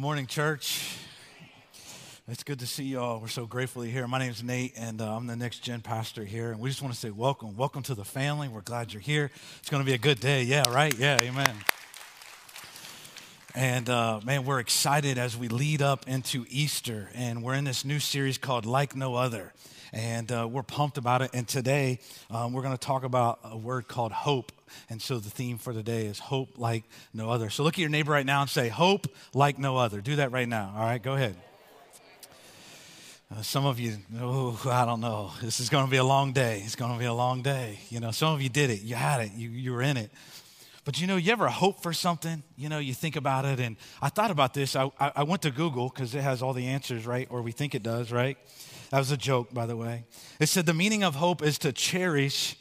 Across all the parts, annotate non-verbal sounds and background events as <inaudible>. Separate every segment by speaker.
Speaker 1: Good morning, church. It's good to see you all. We're so grateful you're here. My name is Nate, and uh, I'm the next gen pastor here. And we just want to say welcome. Welcome to the family. We're glad you're here. It's going to be a good day. Yeah, right? Yeah, amen. And uh, man, we're excited as we lead up into Easter. And we're in this new series called Like No Other. And uh, we're pumped about it. And today, um, we're going to talk about a word called hope. And so the theme for today is hope like no other. So look at your neighbor right now and say, Hope like no other. Do that right now. All right, go ahead. Uh, some of you, oh, I don't know. This is going to be a long day. It's going to be a long day. You know, some of you did it. You had it. You, you were in it. But you know, you ever hope for something? You know, you think about it. And I thought about this. I, I, went to Google because it has all the answers, right? Or we think it does, right? That was a joke, by the way. It said the meaning of hope is to cherish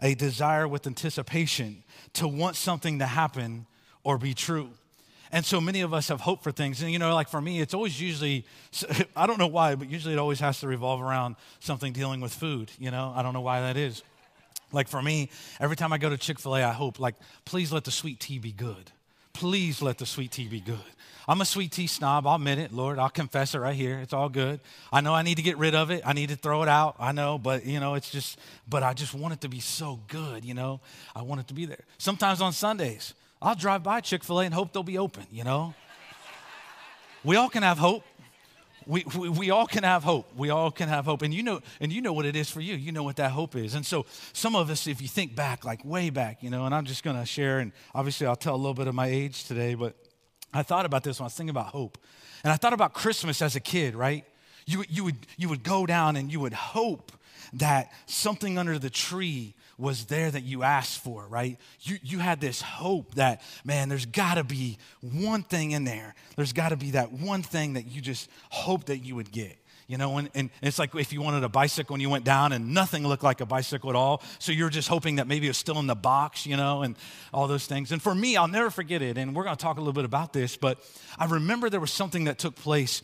Speaker 1: a desire with anticipation to want something to happen or be true. And so many of us have hope for things. And, you know, like for me, it's always usually, <laughs> I don't know why, but usually it always has to revolve around something dealing with food. You know, I don't know why that is. Like for me, every time I go to Chick fil A, I hope, like, please let the sweet tea be good. Please let the sweet tea be good. I'm a sweet tea snob. I'll admit it, Lord. I'll confess it right here. It's all good. I know I need to get rid of it. I need to throw it out. I know, but you know, it's just, but I just want it to be so good, you know? I want it to be there. Sometimes on Sundays, I'll drive by Chick fil A and hope they'll be open, you know? we all can have hope. We, we, we, all can have hope. We all can have hope. And you know, and you know what it is for you. You know what that hope is. And so some of us, if you think back, like way back, you know, and I'm just gonna share, and obviously I'll tell a little bit of my age today, but I thought about this when I was thinking about hope. And I thought about Christmas as a kid, right? You, you, would, you would go down and you would hope that something under the tree was there that you asked for, right? You, you had this hope that, man, there's got to be one thing in there. There's got to be that one thing that you just hope that you would get. You know, and, and it's like if you wanted a bicycle and you went down and nothing looked like a bicycle at all. So you're just hoping that maybe it was still in the box, you know, and all those things. And for me, I'll never forget it. And we're going to talk a little bit about this, but I remember there was something that took place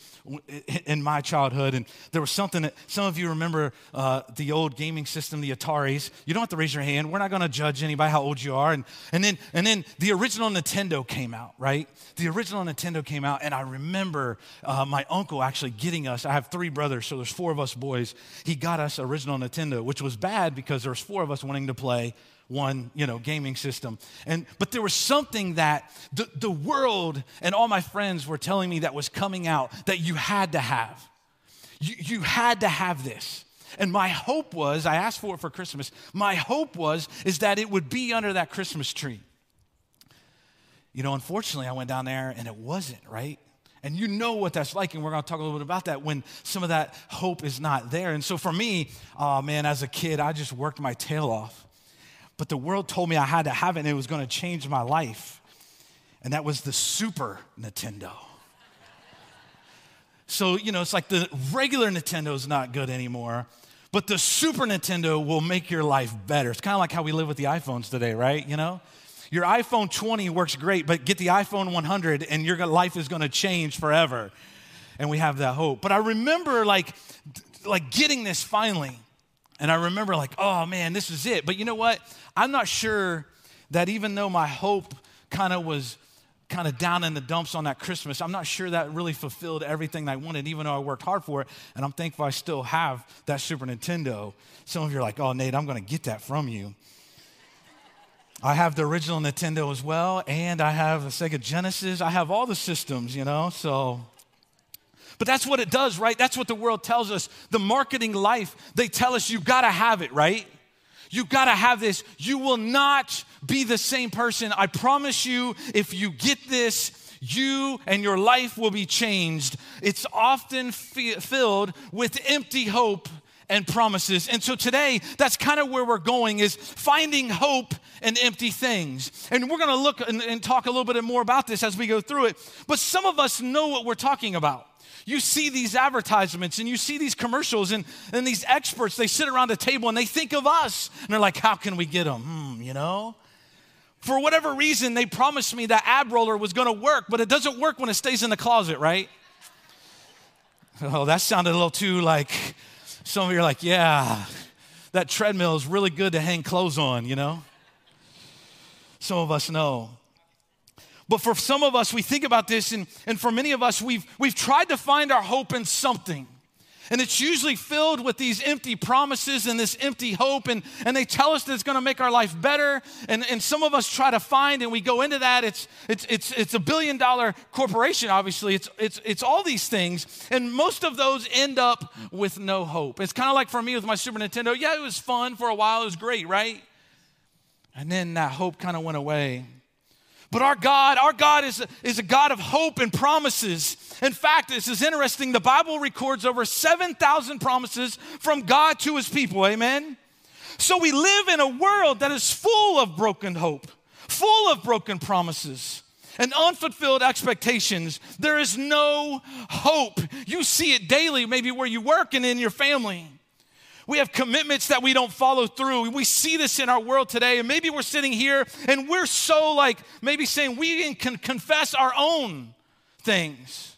Speaker 1: in my childhood. And there was something that some of you remember uh, the old gaming system, the Ataris. You don't have to raise your hand. We're not going to judge anybody how old you are. And, and, then, and then the original Nintendo came out, right? The original Nintendo came out. And I remember uh, my uncle actually getting us, I have three brothers, so there's four of us boys. He got us original Nintendo, which was bad because there was four of us wanting to play one, you know, gaming system. And but there was something that the, the world and all my friends were telling me that was coming out that you had to have. You, you had to have this. And my hope was, I asked for it for Christmas. My hope was is that it would be under that Christmas tree. You know, unfortunately, I went down there and it wasn't, right? And you know what that's like, and we're to talk a little bit about that when some of that hope is not there. And so for me, oh man, as a kid, I just worked my tail off. But the world told me I had to have it, and it was to change my life. And that was the Super Nintendo. So, you know, it's like the regular Nintendo is not good anymore, but the Super Nintendo will make your life better. It's kind of like how we live with the iPhones today, right? You know? Your iPhone 20 works great, but get the iPhone 100 and your life is going to change forever. And we have that hope. But I remember like like getting this finally. And I remember like, "Oh man, this is it." But you know what? I'm not sure that even though my hope kind of was kind of down in the dumps on that Christmas. I'm not sure that really fulfilled everything I wanted, even though I worked hard for it. And I'm thankful I still have that Super Nintendo. Some of you are like, oh, Nate, I'm going to get that from you. I have the original Nintendo as well, and I have a Sega Genesis. I have all the systems, you know, so. But that's what it does, right? That's what the world tells us. The marketing life, they tell us you gotta have it, right? You gotta have this. You will not be the same person. I promise you, if you get this, you and your life will be changed. It's often f- filled with empty hope and promises. And so today, that's kind of where we're going is finding hope in empty things. And we're going to look and, and, talk a little bit more about this as we go through it. But some of us know what we're talking about. You see these advertisements and you see these commercials and, and these experts, they sit around a table and they think of us. And they're like, how can we get them? Hmm, you know? For whatever reason, they promised me that ab roller was to work, but it doesn't work when it stays in the closet, right? Oh, that sounded a little too like some of you are like, yeah, that treadmill is really good to hang clothes on, you know? Some of us know. But for some of us, we think about this, and, and for many of us, we've, we've tried to find our hope in something. And it's usually filled with these empty promises and this empty hope. And, and they tell us that it's going to make our life better. And, and some of us try to find, and we go into that. It's, it's, it's, it's a billion dollar corporation, obviously. It's, it's, it's all these things. And most of those end up with no hope. It's kind of like for me with my Super Nintendo. Yeah, it was fun for a while. It was great, right? And then that hope kind of went away. But our God, our God is a, is a God of hope and promises. In fact, this is interesting. The Bible records over 7,000 promises from God to his people. Amen? So we live in a world that is full of broken hope, full of broken promises and unfulfilled expectations. There is no hope. You see it daily, maybe where you work and in your family. We have commitments that we don't follow through. We see this in our world today. And maybe we're sitting here and we're so like maybe saying we can confess our own things.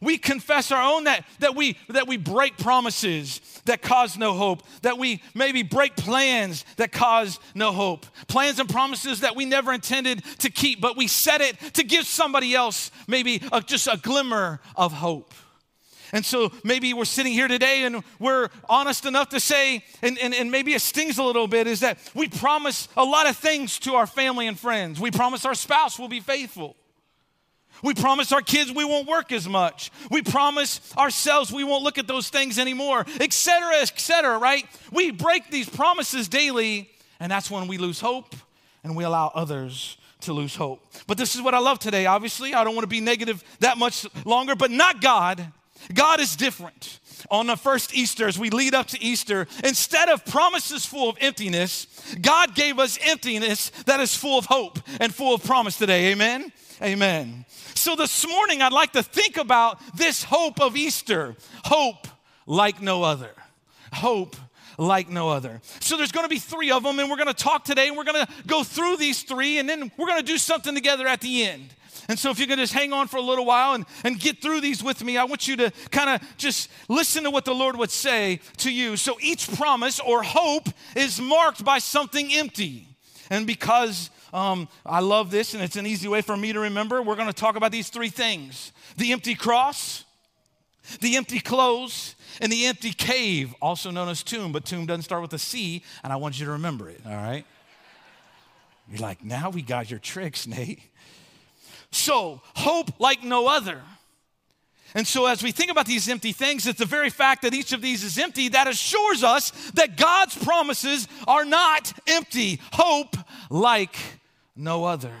Speaker 1: We confess our own that, that we that we break promises that cause no hope, that we maybe break plans that cause no hope. Plans and promises that we never intended to keep, but we said it to give somebody else maybe a, just a glimmer of hope. And so maybe we're sitting here today and we're honest enough to say, and, and, and maybe it stings a little bit, is that we promise a lot of things to our family and friends. We promise our spouse will be faithful. We promise our kids we won't work as much. We promise ourselves we won't look at those things anymore, etc., etc., right? We break these promises daily, and that's when we lose hope and we allow others to lose hope. But this is what I love today, obviously. I don't want to be negative that much longer, but not God. God is different. On the first Easter, as we lead up to Easter, instead of promises full of emptiness, God gave us emptiness that is full of hope and full of promise today. Amen? Amen. So this morning, I'd like to think about this hope of Easter hope like no other. Hope like no other. So there's going to be three of them, and we're going to talk today, and we're going to go through these three, and then we're going to do something together at the end. And so, if you can just hang on for a little while and, and get through these with me, I want you to kind of just listen to what the Lord would say to you. So, each promise or hope is marked by something empty. And because um, I love this and it's an easy way for me to remember, we're going to talk about these three things the empty cross, the empty clothes, and the empty cave, also known as tomb, but tomb doesn't start with a C, and I want you to remember it, all right? You're like, now we got your tricks, Nate. So, hope like no other. And so, as we think about these empty things, it's the very fact that each of these is empty that assures us that God's promises are not empty. Hope like no other.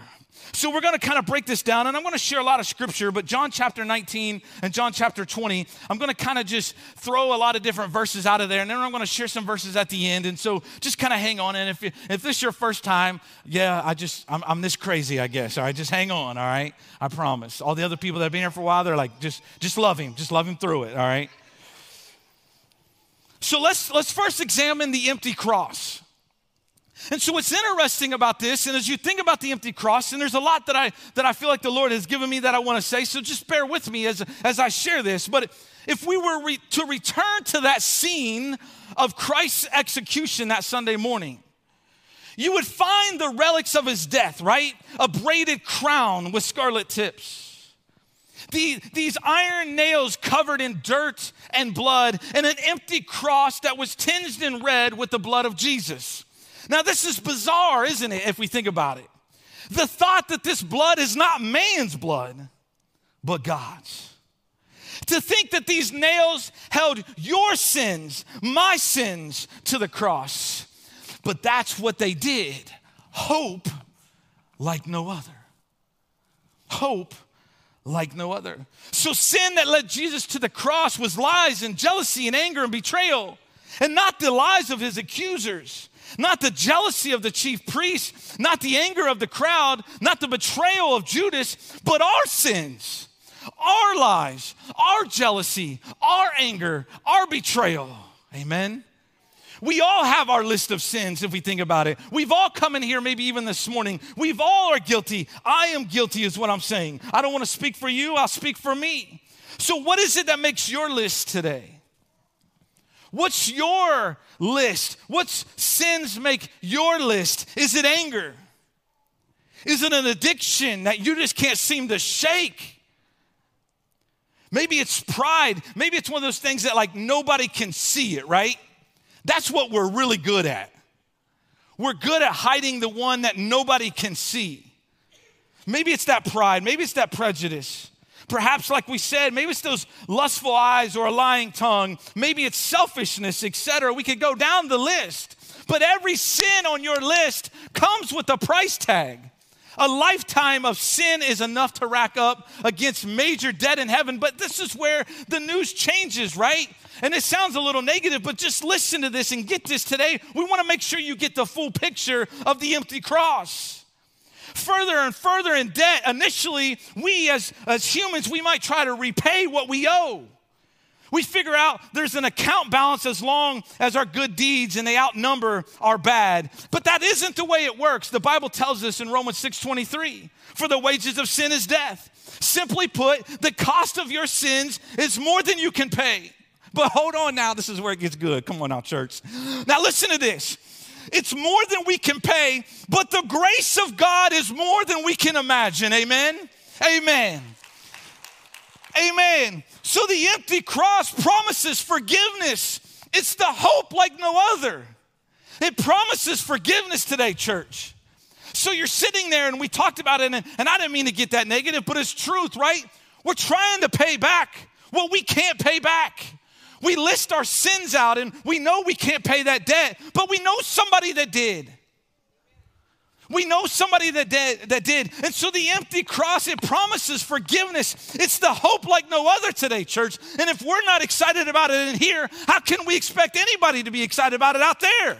Speaker 1: So we're going to kind of break this down, and I'm going to share a lot of scripture, but John chapter 19 and John chapter 20, I'm going to kind of just throw a lot of different verses out of there, and then I'm going to share some verses at the end. And so just kind of hang on. And if, you, if this is your first time, yeah, I just, I'm, I'm this crazy, I guess. All right, just hang on, all right? I promise. All the other people that have been here for a while, they're like, just, just love him. Just love him through it, all right? So let's, let's first examine the empty cross. And so what's interesting about this, and as you think about the empty cross, and there's a lot that I that I feel like the Lord has given me that I want to say, so just bear with me as, as I share this. But if we were re, to return to that scene of Christ's execution that Sunday morning, you would find the relics of his death, right? A braided crown with scarlet tips. The, these iron nails covered in dirt and blood, and an empty cross that was tinged in red with the blood of Jesus. Now, this is bizarre, isn't it, if we think about it? The thought that this blood is not man's blood, but God's. To think that these nails held your sins, my sins, to the cross. But that's what they did. Hope like no other. Hope like no other. So, sin that led Jesus to the cross was lies and jealousy and anger and betrayal, and not the lies of his accusers not the jealousy of the chief priests, not the anger of the crowd, not the betrayal of Judas, but our sins, our lies, our jealousy, our anger, our betrayal. Amen. We all have our list of sins if we think about it. We've all come in here, maybe even this morning. We've all are guilty. I am guilty, is what I'm saying. I don't want to speak for you, I'll speak for me. So, what is it that makes your list today? What's your list? What sins make your list? Is it anger? Is it an addiction that you just can't seem to shake? Maybe it's pride. Maybe it's one of those things that like nobody can see it, right? That's what we're really good at. We're good at hiding the one that nobody can see. Maybe it's that pride, maybe it's that prejudice. Perhaps, like we said, maybe it's those lustful eyes or a lying tongue. Maybe it's selfishness, etc. We could go down the list. But every sin on your list comes with a price tag. A lifetime of sin is enough to rack up against major debt in heaven. But this is where the news changes, right? And it sounds a little negative, but just listen to this and get this today. We want to make sure you get the full picture of the empty cross. Further and further in debt, initially, we as, as humans, we might try to repay what we owe. We figure out there's an account balance as long as our good deeds and they outnumber our bad. But that isn't the way it works. The Bible tells us in Romans 6:23, for the wages of sin is death. Simply put, the cost of your sins is more than you can pay. But hold on now, this is where it gets good. Come on now, church. Now listen to this. It's more than we can pay, but the grace of God is more than we can imagine. Amen. Amen. Amen. So the empty cross promises forgiveness. It's the hope like no other. It promises forgiveness today, church. So you're sitting there, and we talked about it, and, and I didn't mean to get that negative, but it's truth, right? We're trying to pay back what we can't pay back. We list our sins out and we know we can't pay that debt, but we know somebody that did. We know somebody that did, that did. And so the empty cross, it promises forgiveness. It's the hope like no other today, church. And if we're not excited about it in here, how can we expect anybody to be excited about it out there?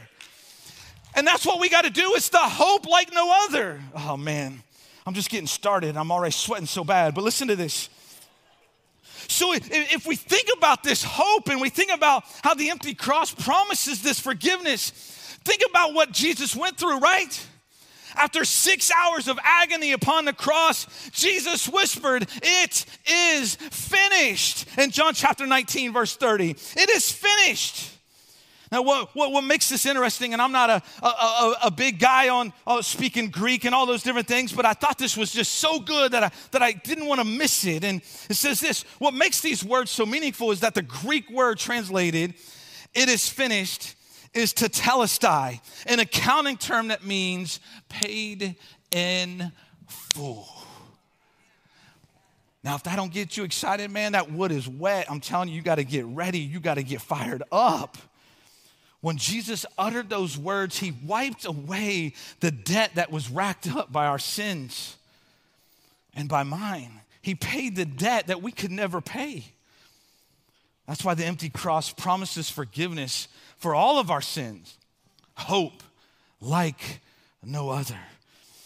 Speaker 1: And that's what we got to do. It's the hope like no other. Oh, man. I'm just getting started. I'm already sweating so bad. But listen to this. So if we think about this hope and we think about how the empty cross promises this forgiveness, think about what Jesus went through, right? After six hours of agony upon the cross, Jesus whispered, It is finished. In John chapter 19, verse 30, it is finished. Now, what, what, what, makes this interesting, and I'm not a, a, a, big guy on uh, speaking Greek and all those different things, but I thought this was just so good that I, that I didn't want to miss it. And it says this what makes these words so meaningful is that the Greek word translated, it is finished, is tetelestai, an accounting term that means paid in full. Now, if that don't get you excited, man, that wood is wet. I'm telling you, you got to get ready. You got to get fired up. When Jesus uttered those words, he wiped away the debt that was racked up by our sins and by mine. He paid the debt that we could never pay. That's why the empty cross promises forgiveness for all of our sins, hope like no other.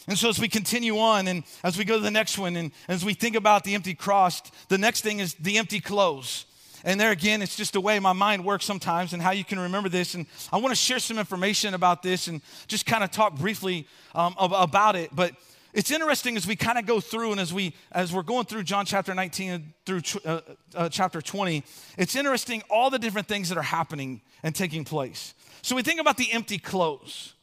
Speaker 1: And so, as we continue on, and as we go to the next one, and as we think about the empty cross, the next thing is the empty clothes. And there again, it's just the way my mind works sometimes and how you can remember this. And I want to share some information about this and just kind of talk briefly um, about it. But it's interesting as we kind of go through and as we as we're going through John chapter 19 through uh, uh, chapter 20, it's interesting all the different things that are happening and taking place. So we think about the empty clothes.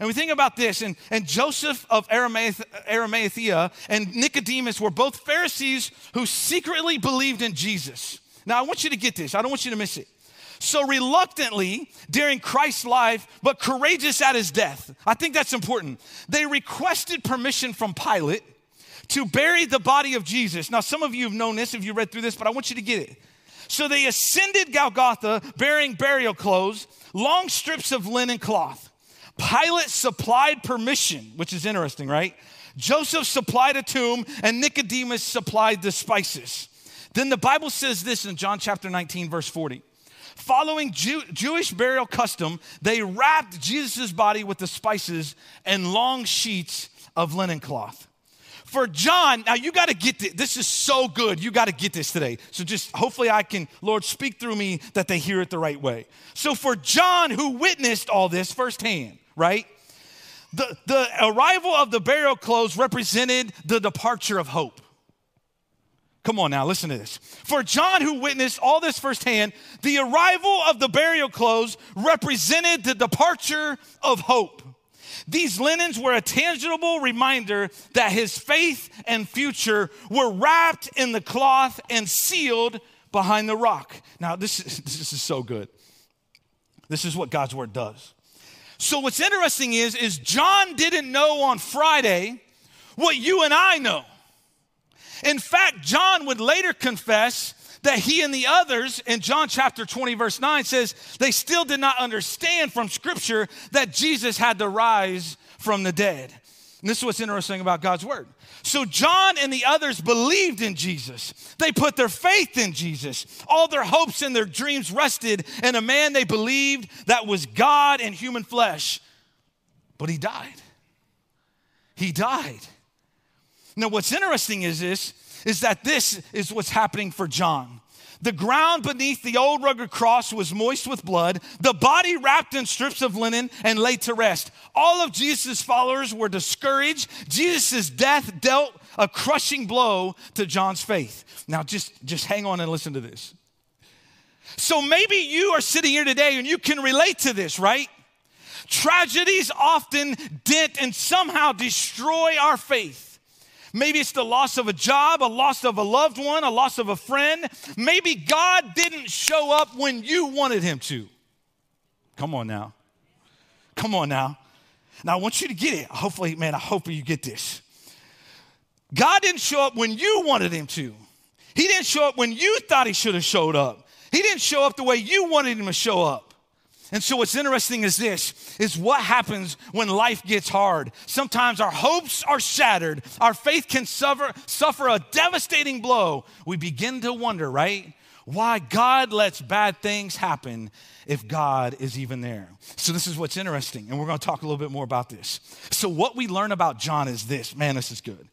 Speaker 1: And we think about this, and, and Joseph of Arimathea and Nicodemus were both Pharisees who secretly believed in Jesus. Now, I want you to get this, I don't want you to miss it. So, reluctantly during Christ's life, but courageous at his death. I think that's important. They requested permission from Pilate to bury the body of Jesus. Now, some of you have known this if you read through this, but I want you to get it. So, they ascended Golgotha bearing burial clothes, long strips of linen cloth. Pilate supplied permission, which is interesting, right? Joseph supplied a tomb, and Nicodemus supplied the spices. Then the Bible says this in John chapter 19, verse 40. Following Jew- Jewish burial custom, they wrapped Jesus' body with the spices and long sheets of linen cloth. For John, now you got to get this. This is so good. You got to get this today. So just hopefully I can, Lord, speak through me that they hear it the right way. So for John, who witnessed all this firsthand, right? The, the arrival of the burial clothes represented the departure of hope. Come on now, listen to this. For John, who witnessed all this firsthand, the arrival of the burial clothes represented the departure of hope. These linens were a tangible reminder that his faith and future were wrapped in the cloth and sealed behind the rock. Now, this is, <laughs> this is so good. This is what God's word does. So what's interesting is, is John didn't know on Friday what you and I know. In fact, John would later confess that he and the others in John chapter 20, verse 9 says they still did not understand from scripture that Jesus had to rise from the dead. And this is what's interesting about God's word. So, John and the others believed in Jesus. They put their faith in Jesus. All their hopes and their dreams rested in a man they believed that was God in human flesh. But he died. He died. Now, what's interesting is this is that this is what's happening for John. The ground beneath the old rugged cross was moist with blood, the body wrapped in strips of linen and laid to rest. All of Jesus' followers were discouraged. Jesus' death dealt a crushing blow to John's faith. Now, just, just hang on and listen to this. So maybe you are sitting here today and you can relate to this, right? Tragedies often dent and somehow destroy our faith. Maybe it's the loss of a job, a loss of a loved one, a loss of a friend. Maybe God didn't show up when you wanted him to. Come on now. Come on now. Now, I want you to get it. Hopefully, man, I hope you get this. God didn't show up when you wanted him to. He didn't show up when you thought he should have showed up. He didn't show up the way you wanted him to show up. And so what's interesting is this is what happens when life gets hard. Sometimes our hopes are shattered. Our faith can suffer suffer a devastating blow. We begin to wonder, right? Why God lets bad things happen if God is even there. So this is what's interesting and we're going to talk a little bit more about this. So what we learn about John is this. Man, this is good.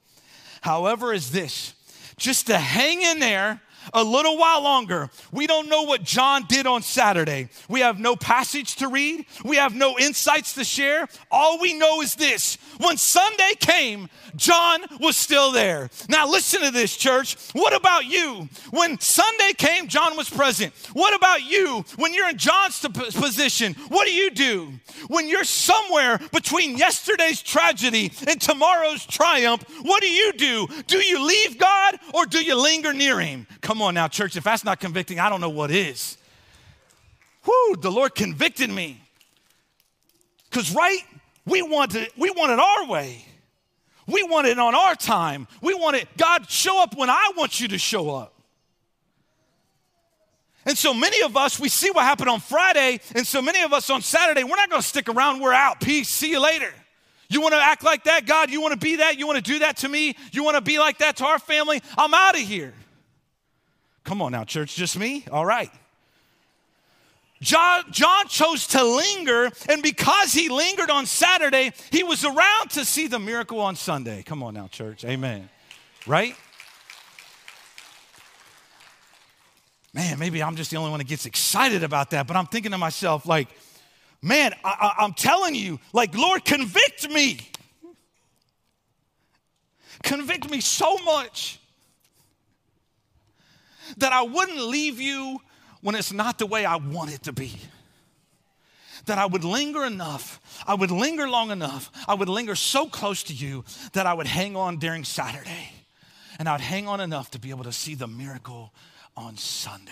Speaker 1: However is this. Just to hang in there a little while longer. We don't know what John did on Saturday. We have no passage to read, we have no insights to share. All we know is this when Sunday came, John was still there. Now, listen to this, church. What about you? When Sunday came, John was present. What about you? When you're in John's position, what do you do? When you're somewhere between yesterday's tragedy and tomorrow's triumph, what do you do? Do you leave God or do you linger near Him? Come Come on now, church. If that's not convicting, I don't know what is. Whoo, the Lord convicted me. Because, right, we want, it, we want it our way. We want it on our time. We want it, God, show up when I want you to show up. And so many of us, we see what happened on Friday, and so many of us on Saturday, we're not gonna stick around, we're out. Peace, see you later. You wanna act like that, God? You wanna be that? You wanna do that to me? You wanna be like that to our family? I'm out of here. Come on now, church, just me? All right. John, John chose to linger, and because he lingered on Saturday, he was around to see the miracle on Sunday. Come on now, church. Amen. Right? Man, maybe I'm just the only one that gets excited about that, but I'm thinking to myself, like, man, I, I, I'm telling you, like, Lord, convict me. Convict me so much that I wouldn't leave you when it's not the way I want it to be. That I would linger enough, I would linger long enough, I would linger so close to you that I would hang on during Saturday. And I'd hang on enough to be able to see the miracle on Sunday.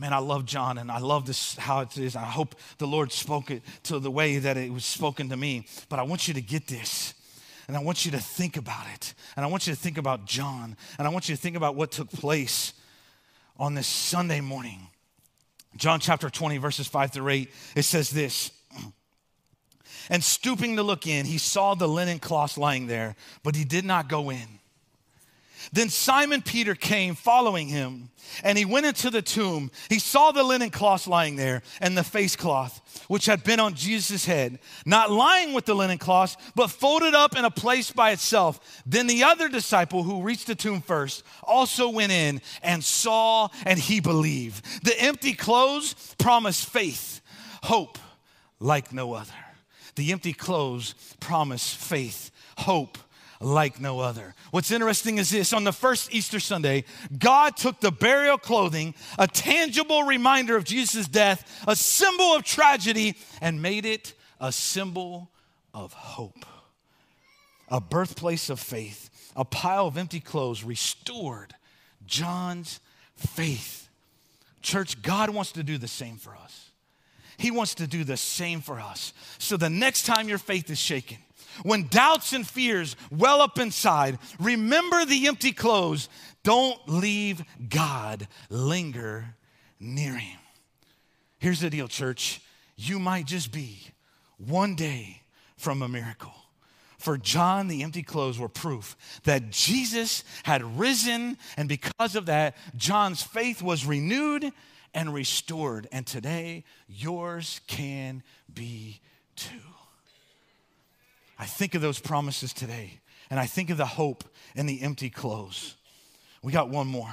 Speaker 1: Man, I love John and I love this how it is. I hope the Lord spoke it to the way that it was spoken to me. But I want you to get this. And I want you to think about it. And I want you to think about John. And I want you to think about what took place on this Sunday morning. John chapter 20, verses 5 through 8, it says this. <clears throat> And stooping to look in, he saw the linen cloths lying there, but he did not go in. Then Simon Peter came following him, and he went into the tomb. He saw the linen cloth lying there and the face cloth, which had been on Jesus' head, not lying with the linen cloth, but folded up in a place by itself. Then the other disciple who reached the tomb first also went in and saw, and he believed. The empty clothes promised faith, hope like no other. The empty clothes promise faith, hope like no other. What's interesting is this on the first Easter Sunday, God took the burial clothing, a tangible reminder of Jesus' death, a symbol of tragedy, and made it a symbol of hope, a birthplace of faith, a pile of empty clothes restored John's faith. Church, God wants to do the same for us. He wants to do the same for us. So the next time your faith is shaken, when doubts and fears well up inside, remember the empty clothes. Don't leave God, linger near Him. Here's the deal, church. You might just be one day from a miracle. For John, the empty clothes were proof that Jesus had risen, and because of that, John's faith was renewed and restored. And today, yours can be too. I think of those promises today, and I think of the hope in the empty clothes. We got one more.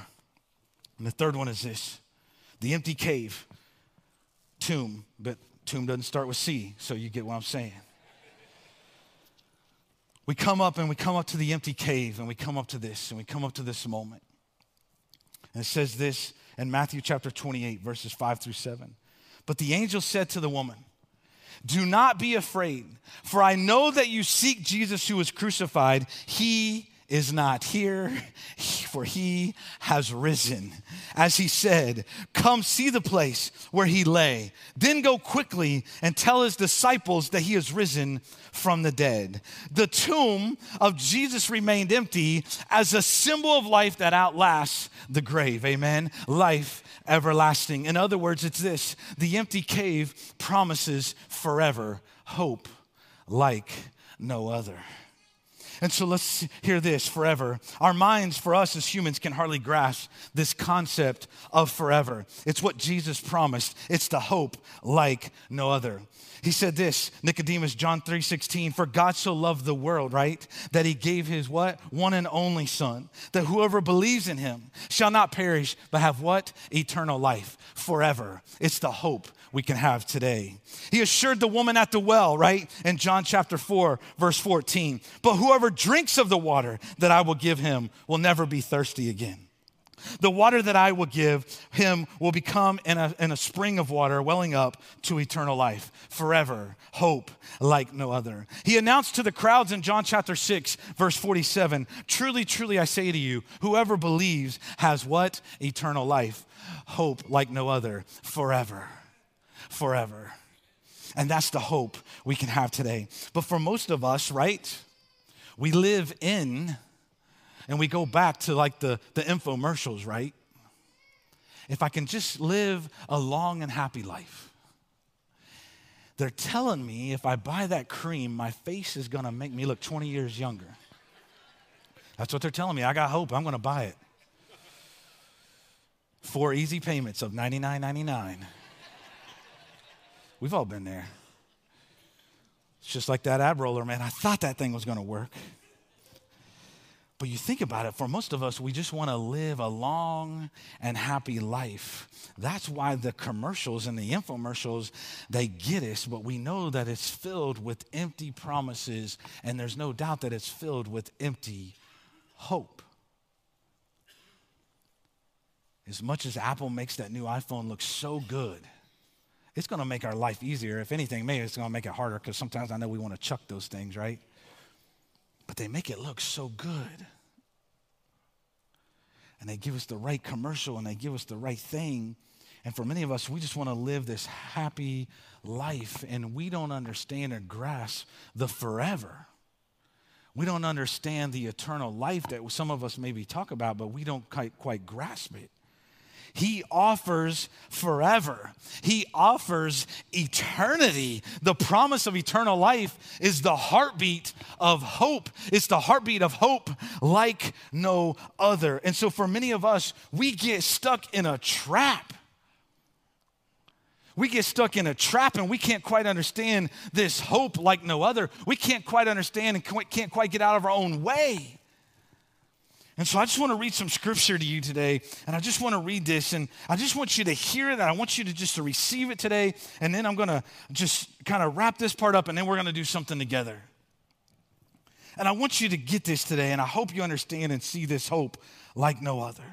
Speaker 1: And the third one is this the empty cave, tomb, but tomb doesn't start with C, so you get what I'm saying. We come up and we come up to the empty cave and we come up to this and we come up to this moment. And it says this in Matthew chapter 28, verses 5 through 7. But the angel said to the woman, do not be afraid, for I know that you seek Jesus who was crucified. He is not here, for he has risen. As he said, Come see the place where he lay. Then go quickly and tell his disciples that he has risen from the dead. The tomb of Jesus remained empty as a symbol of life that outlasts the grave. Amen. Life everlasting. In other words, it's this the empty cave promises forever hope like no other. And so let's hear this forever. Our minds, for us as humans, can hardly grasp this concept of forever. It's what Jesus promised, it's the hope like no other. He said this, Nicodemus, John 3 16, for God so loved the world, right? That he gave his what? One and only Son, that whoever believes in him shall not perish, but have what? Eternal life forever. It's the hope we can have today. He assured the woman at the well, right? In John chapter 4, verse 14. But whoever drinks of the water that I will give him will never be thirsty again. The water that I will give him will become in a, in a spring of water welling up to eternal life, forever, hope like no other. He announced to the crowds in John chapter 6, verse 47 Truly, truly, I say to you, whoever believes has what? Eternal life, hope like no other, forever, forever. And that's the hope we can have today. But for most of us, right, we live in and we go back to like the, the infomercials, right? If I can just live a long and happy life. They're telling me if I buy that cream, my face is gonna make me look 20 years younger. That's what they're telling me. I got hope. I'm gonna buy it. Four easy payments of $99.99. We've all been there. It's just like that ab roller, man. I thought that thing was gonna work. But you think about it, for most of us, we just want to live a long and happy life. That's why the commercials and the infomercials, they get us, but we know that it's filled with empty promises, and there's no doubt that it's filled with empty hope. As much as Apple makes that new iPhone look so good, it's going to make our life easier. If anything, maybe it's going to make it harder because sometimes I know we want to chuck those things, right? but they make it look so good. And they give us the right commercial and they give us the right thing. And for many of us, we just want to live this happy life and we don't understand or grasp the forever. We don't understand the eternal life that some of us maybe talk about, but we don't quite, quite grasp it. He offers forever. He offers eternity. The promise of eternal life is the heartbeat of hope. It's the heartbeat of hope like no other. And so, for many of us, we get stuck in a trap. We get stuck in a trap and we can't quite understand this hope like no other. We can't quite understand and can't quite get out of our own way. And so I just want to read some scripture to you today. And I just want to read this. And I just want you to hear it. And I want you to just to receive it today. And then I'm going to just kind of wrap this part up and then we're going to do something together. And I want you to get this today. And I hope you understand and see this hope like no other.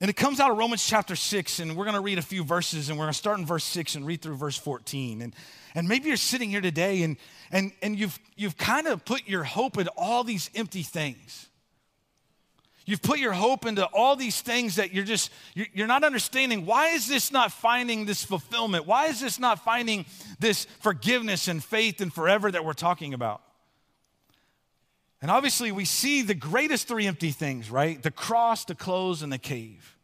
Speaker 1: And it comes out of Romans chapter 6, and we're going to read a few verses, and we're going to start in verse 6 and read through verse 14. And, and maybe you're sitting here today and, and, and you've, you've kind of put your hope in all these empty things. You've put your hope into all these things that you're just, you're, not understanding. Why is this not finding this fulfillment? Why is this not finding this forgiveness and faith and forever that we're talking about? And obviously, we see the greatest three empty things, right? The cross, the clothes, and the cave.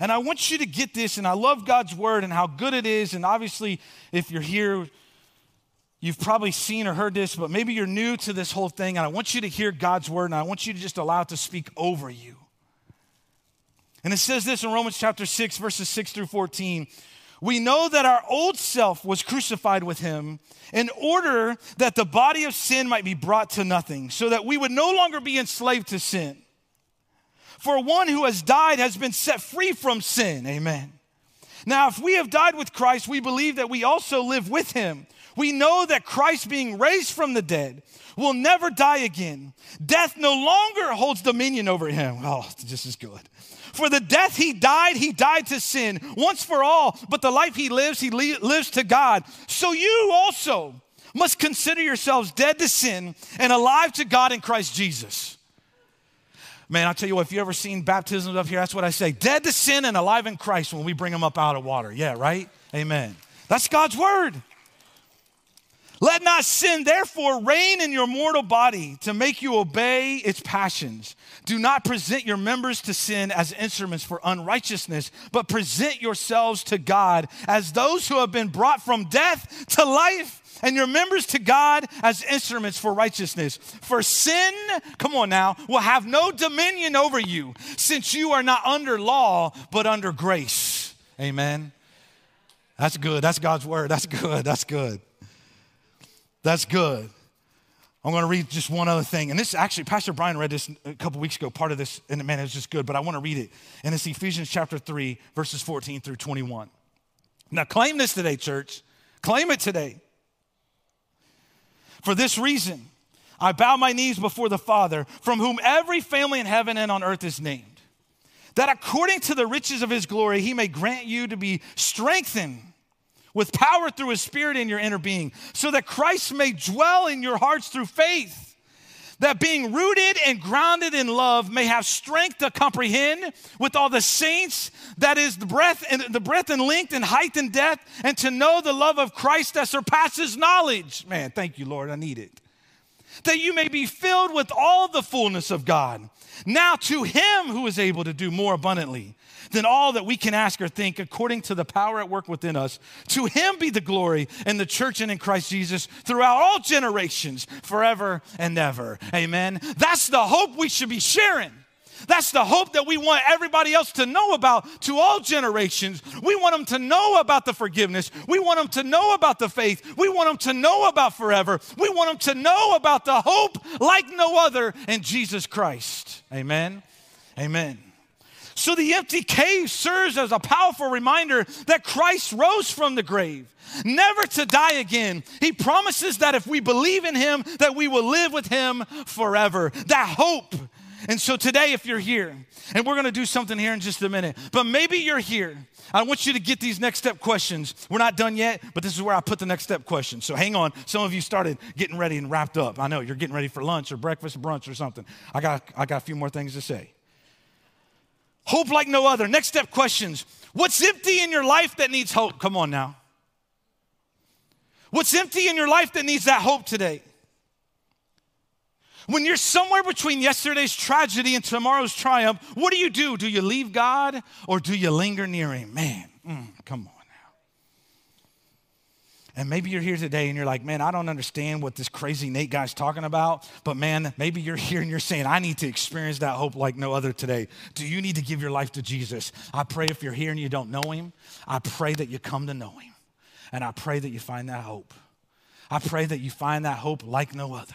Speaker 1: And I want you to get this, and I love God's word and how good it is. And obviously, if you're here, you've probably seen or heard this, but maybe you're new to this whole thing. And I want you to hear God's word, and I want you to just allow it to speak over you. And it says this in Romans chapter 6, verses 6 through 14 we know that our old self was crucified with him in order that the body of sin might be brought to nothing, so that we would no longer be enslaved to sin. For one who has died has been set free from sin. Amen. Now, if we have died with Christ, we believe that we also live with him. We know that Christ, being raised from the dead, will never die again. Death no longer holds dominion over him. Oh, this is good. For the death he died, he died to sin once for all, but the life he lives, he lives to God. So you also must consider yourselves dead to sin and alive to God in Christ Jesus. Man, I'll tell you what, if you ever seen baptisms up here, that's what I say dead to sin and alive in Christ when we bring them up out of water. Yeah, right? Amen. That's God's word. Let not sin, therefore, reign in your mortal body to make you obey its passions. Do not present your members to sin as instruments for unrighteousness, but present yourselves to God as those who have been brought from death to life, and your members to God as instruments for righteousness. For sin, come on now, will have no dominion over you, since you are not under law, but under grace. Amen. That's good. That's God's word. That's good. That's good. That's good. I'm going to read just one other thing. And this actually, Pastor Brian read this a couple weeks ago, part of this, and man, it's just good, but I want to read it. And it's Ephesians chapter 3, verses 14 through 21. Now, claim this today, church. Claim it today. For this reason, I bow my knees before the Father, from whom every family in heaven and on earth is named, that according to the riches of his glory, he may grant you to be strengthened with power through his spirit in your inner being, so that Christ may dwell in your hearts through faith. That being rooted and grounded in love may have strength to comprehend with all the saints that is the breadth and the breadth and length and height and depth, and to know the love of Christ that surpasses knowledge. Man, thank you, Lord. I need it. That you may be filled with all the fullness of God. Now to him who is able to do more abundantly than all that we can ask or think according to the power at work within us. To him be the glory in the church and in Christ Jesus throughout all generations, forever and ever. Amen. That's the hope we should be sharing. That's the hope that we want everybody else to know about to all generations. We want them to know about the forgiveness. We want them to know about the faith. We want them to know about forever. We want them to know about the hope like no other in Jesus Christ. Amen. Amen. So the empty cave serves as a powerful reminder that Christ rose from the grave, never to die again. He promises that if we believe in him, that we will live with him forever. That hope. And so today, if you're here, and we're gonna do something here in just a minute, but maybe you're here. I want you to get these next step questions. We're not done yet, but this is where I put the next step questions. So hang on. Some of you started getting ready and wrapped up. I know you're getting ready for lunch or breakfast brunch or something. I got, I got a few more things to say. Hope like no other. Next step questions. What's empty in your life that needs hope? Come on now. What's empty in your life that needs that hope today? When you're somewhere between yesterday's tragedy and tomorrow's triumph, what do you do? Do you leave God or do you linger near Him? Man, mm, come on. And maybe you're here today and you're like, man, I don't understand what this crazy Nate guy's talking about. But man, maybe you're <laughs> here and you're saying, I need to experience that hope like no other today. Do you need to give your life to Jesus? I pray if you're here and you don't know him, I pray that you come to know him. And I pray that you find that hope. I pray that you find that hope like no other.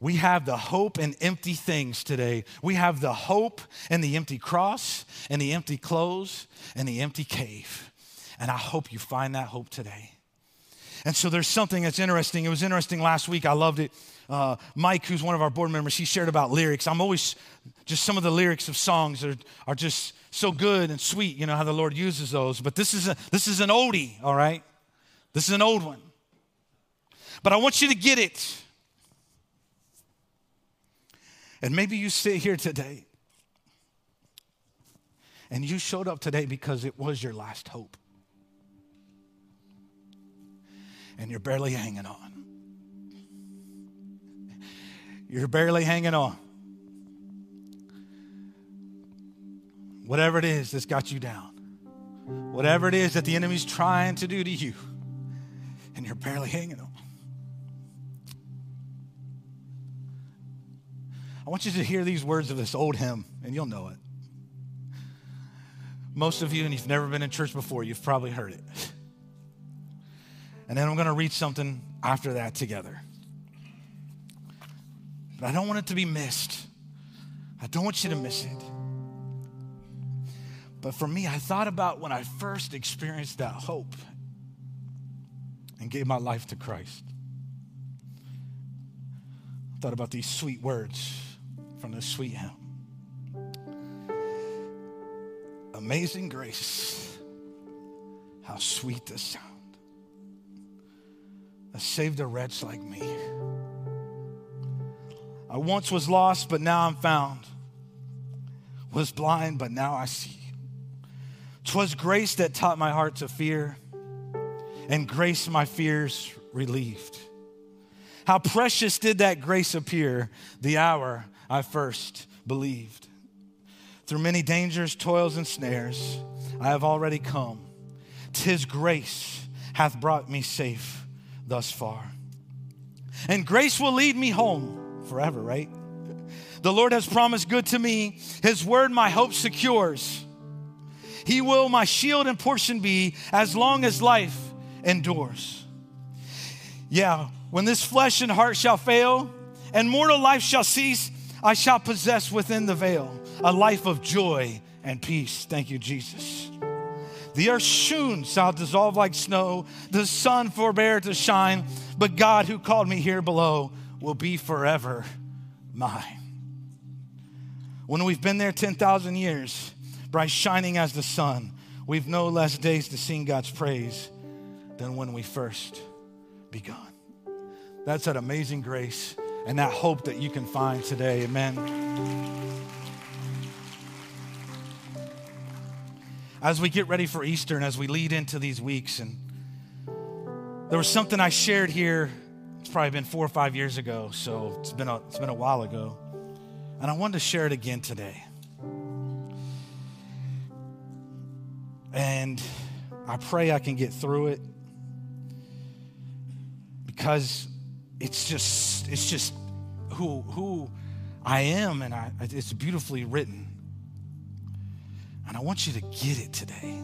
Speaker 1: We have the hope in empty things today. We have the hope in the empty cross, and the empty clothes, and the empty cave. And I hope you find that hope today. And so there's something that's interesting. It was interesting last week. I loved it. Uh, Mike, who's one of our board members, he shared about lyrics. I'm always just some of the lyrics of songs are, are just so good and sweet, you know, how the Lord uses those. But this is, a, this is an oldie, all right? This is an old one. But I want you to get it. And maybe you sit here today and you showed up today because it was your last hope. And you're barely hanging on. You're barely hanging on. Whatever it is that's got you down, whatever it is that the enemy's trying to do to you, and you're barely hanging on. I want you to hear these words of this old hymn, and you'll know it. Most of you, and you've never been in church before, you've probably heard it. And then I'm going to read something after that together. But I don't want it to be missed. I don't want you to miss it. But for me, I thought about when I first experienced that hope and gave my life to Christ. I thought about these sweet words from this sweet hymn. Amazing grace, how sweet the sound that saved a wretch like me. I once was lost, but now I'm found. Was blind, but now I see. 'Twas grace that taught my heart to fear, and grace my fears relieved. How precious did that grace appear the hour I first believed. Through many dangers, toils, and snares, I have already come. Tis grace hath brought me safe thus far. And grace will lead me home forever, right? The Lord has promised good to me. His word my hope secures. He will my shield and portion be as long as life endures. Yeah, when this flesh and heart shall fail and mortal life shall cease, I shall possess within the veil a life of joy and peace. Thank you, Jesus. The earth soon shall dissolve like snow, the sun forbear to shine, but God who called me here below will be forever mine. When we've been there 10,000 years, bright shining as the sun, we've no less days to sing God's praise than when we first begun. That's that amazing grace and that hope that you can find today. Amen. As we get ready for Easter and as we lead into these weeks, and there was something I shared here. It's probably been four or five years ago, so it's been a, it's been a while ago. And I wanted to share it again today. And I pray I can get through it because it's just it's just who who I am, and I, it's beautifully written. And I want you to get it today.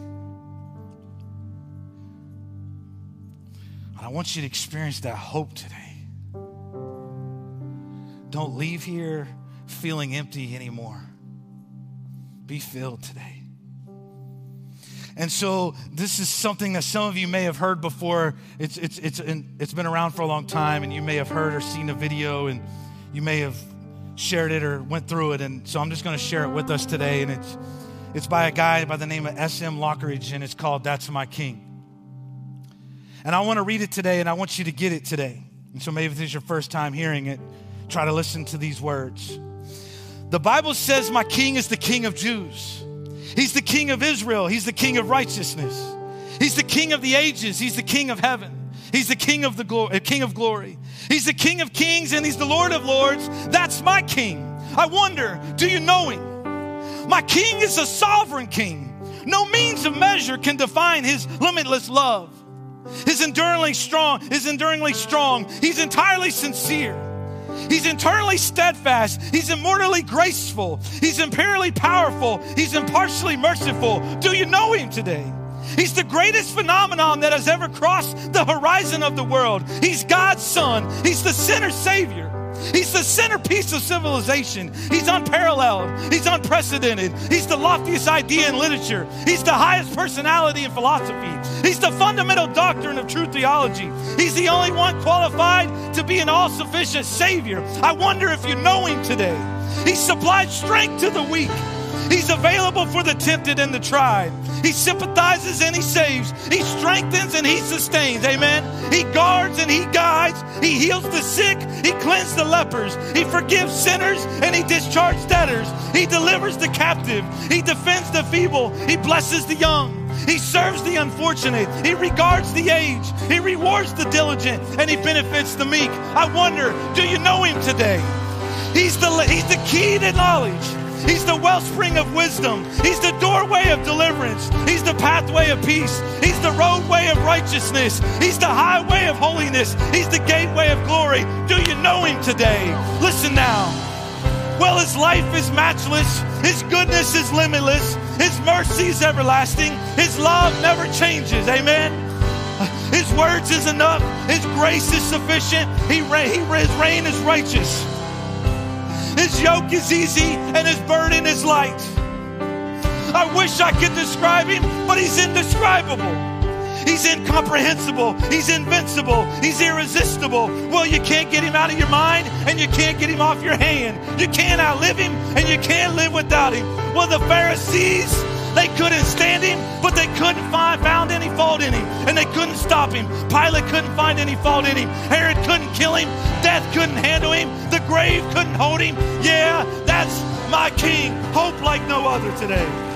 Speaker 1: And I want you to experience that hope today. Don't leave here feeling empty anymore. Be filled today. And so this is something that some of you may have heard before. It's, it's, it's, it's been around for a long time, and you may have heard or seen a video, and you may have shared it or went through it. And so I'm just going to share it with us today. And it's, it's by a guy by the name of S.M. Lockridge, and it's called That's My King. And I want to read it today, and I want you to get it today. And so maybe this is your first time hearing it, try to listen to these words. The Bible says, My king is the king of Jews. He's the king of Israel. He's the king of righteousness. He's the king of the ages. He's the king of heaven. He's the king of the glory, uh, king of glory. He's the king of kings and he's the lord of lords. That's my king. I wonder, do you know him? My king is a sovereign king. No means of measure can define his limitless love. His enduringly strong, his enduringly strong. He's entirely sincere. He's internally steadfast. He's immortally graceful. He's imperially powerful. He's impartially merciful. Do you know him today? He's the greatest phenomenon that has ever crossed the horizon of the world. He's God's son. He's the sinner savior. He's the centerpiece of civilization. He's unparalleled. He's unprecedented. He's the loftiest idea in literature. He's the highest personality in philosophy. He's the fundamental doctrine of true theology. He's the only one qualified to be an all sufficient Savior. I wonder if you know Him today. He supplied strength to the weak. He's available for the tempted and the tried. He sympathizes and he saves. He strengthens and he sustains. Amen. He guards and he guides. He heals the sick. He cleanses the lepers. He forgives sinners and he discharges debtors. He delivers the captive. He defends the feeble. He blesses the young. He serves the unfortunate. He regards the aged. He rewards the diligent and he benefits the meek. I wonder, do you know him today? He's the, he's the key to knowledge. He's the wellspring of wisdom. He's the doorway of deliverance. He's the pathway of peace. He's the roadway of righteousness. He's the highway of holiness. He's the gateway of glory. Do you know him today? Listen now. Well, his life is matchless. His goodness is limitless. His mercy is everlasting. His love never changes. Amen. His words is enough. His grace is sufficient. He, his reign is righteous. His yoke is easy and his burden is light. I wish I could describe him, but he's indescribable. He's incomprehensible. He's invincible. He's irresistible. Well, you can't get him out of your mind and you can't get him off your hand. You can't outlive him and you can't live without him. Well, the Pharisees, they couldn't stand him, but they couldn't find found any fault in him, and they couldn't stop him. Pilate couldn't find any fault in him. Herod couldn't kill him. Death couldn't handle him. The grave couldn't hold him. Yeah, that's my king. Hope like no other today.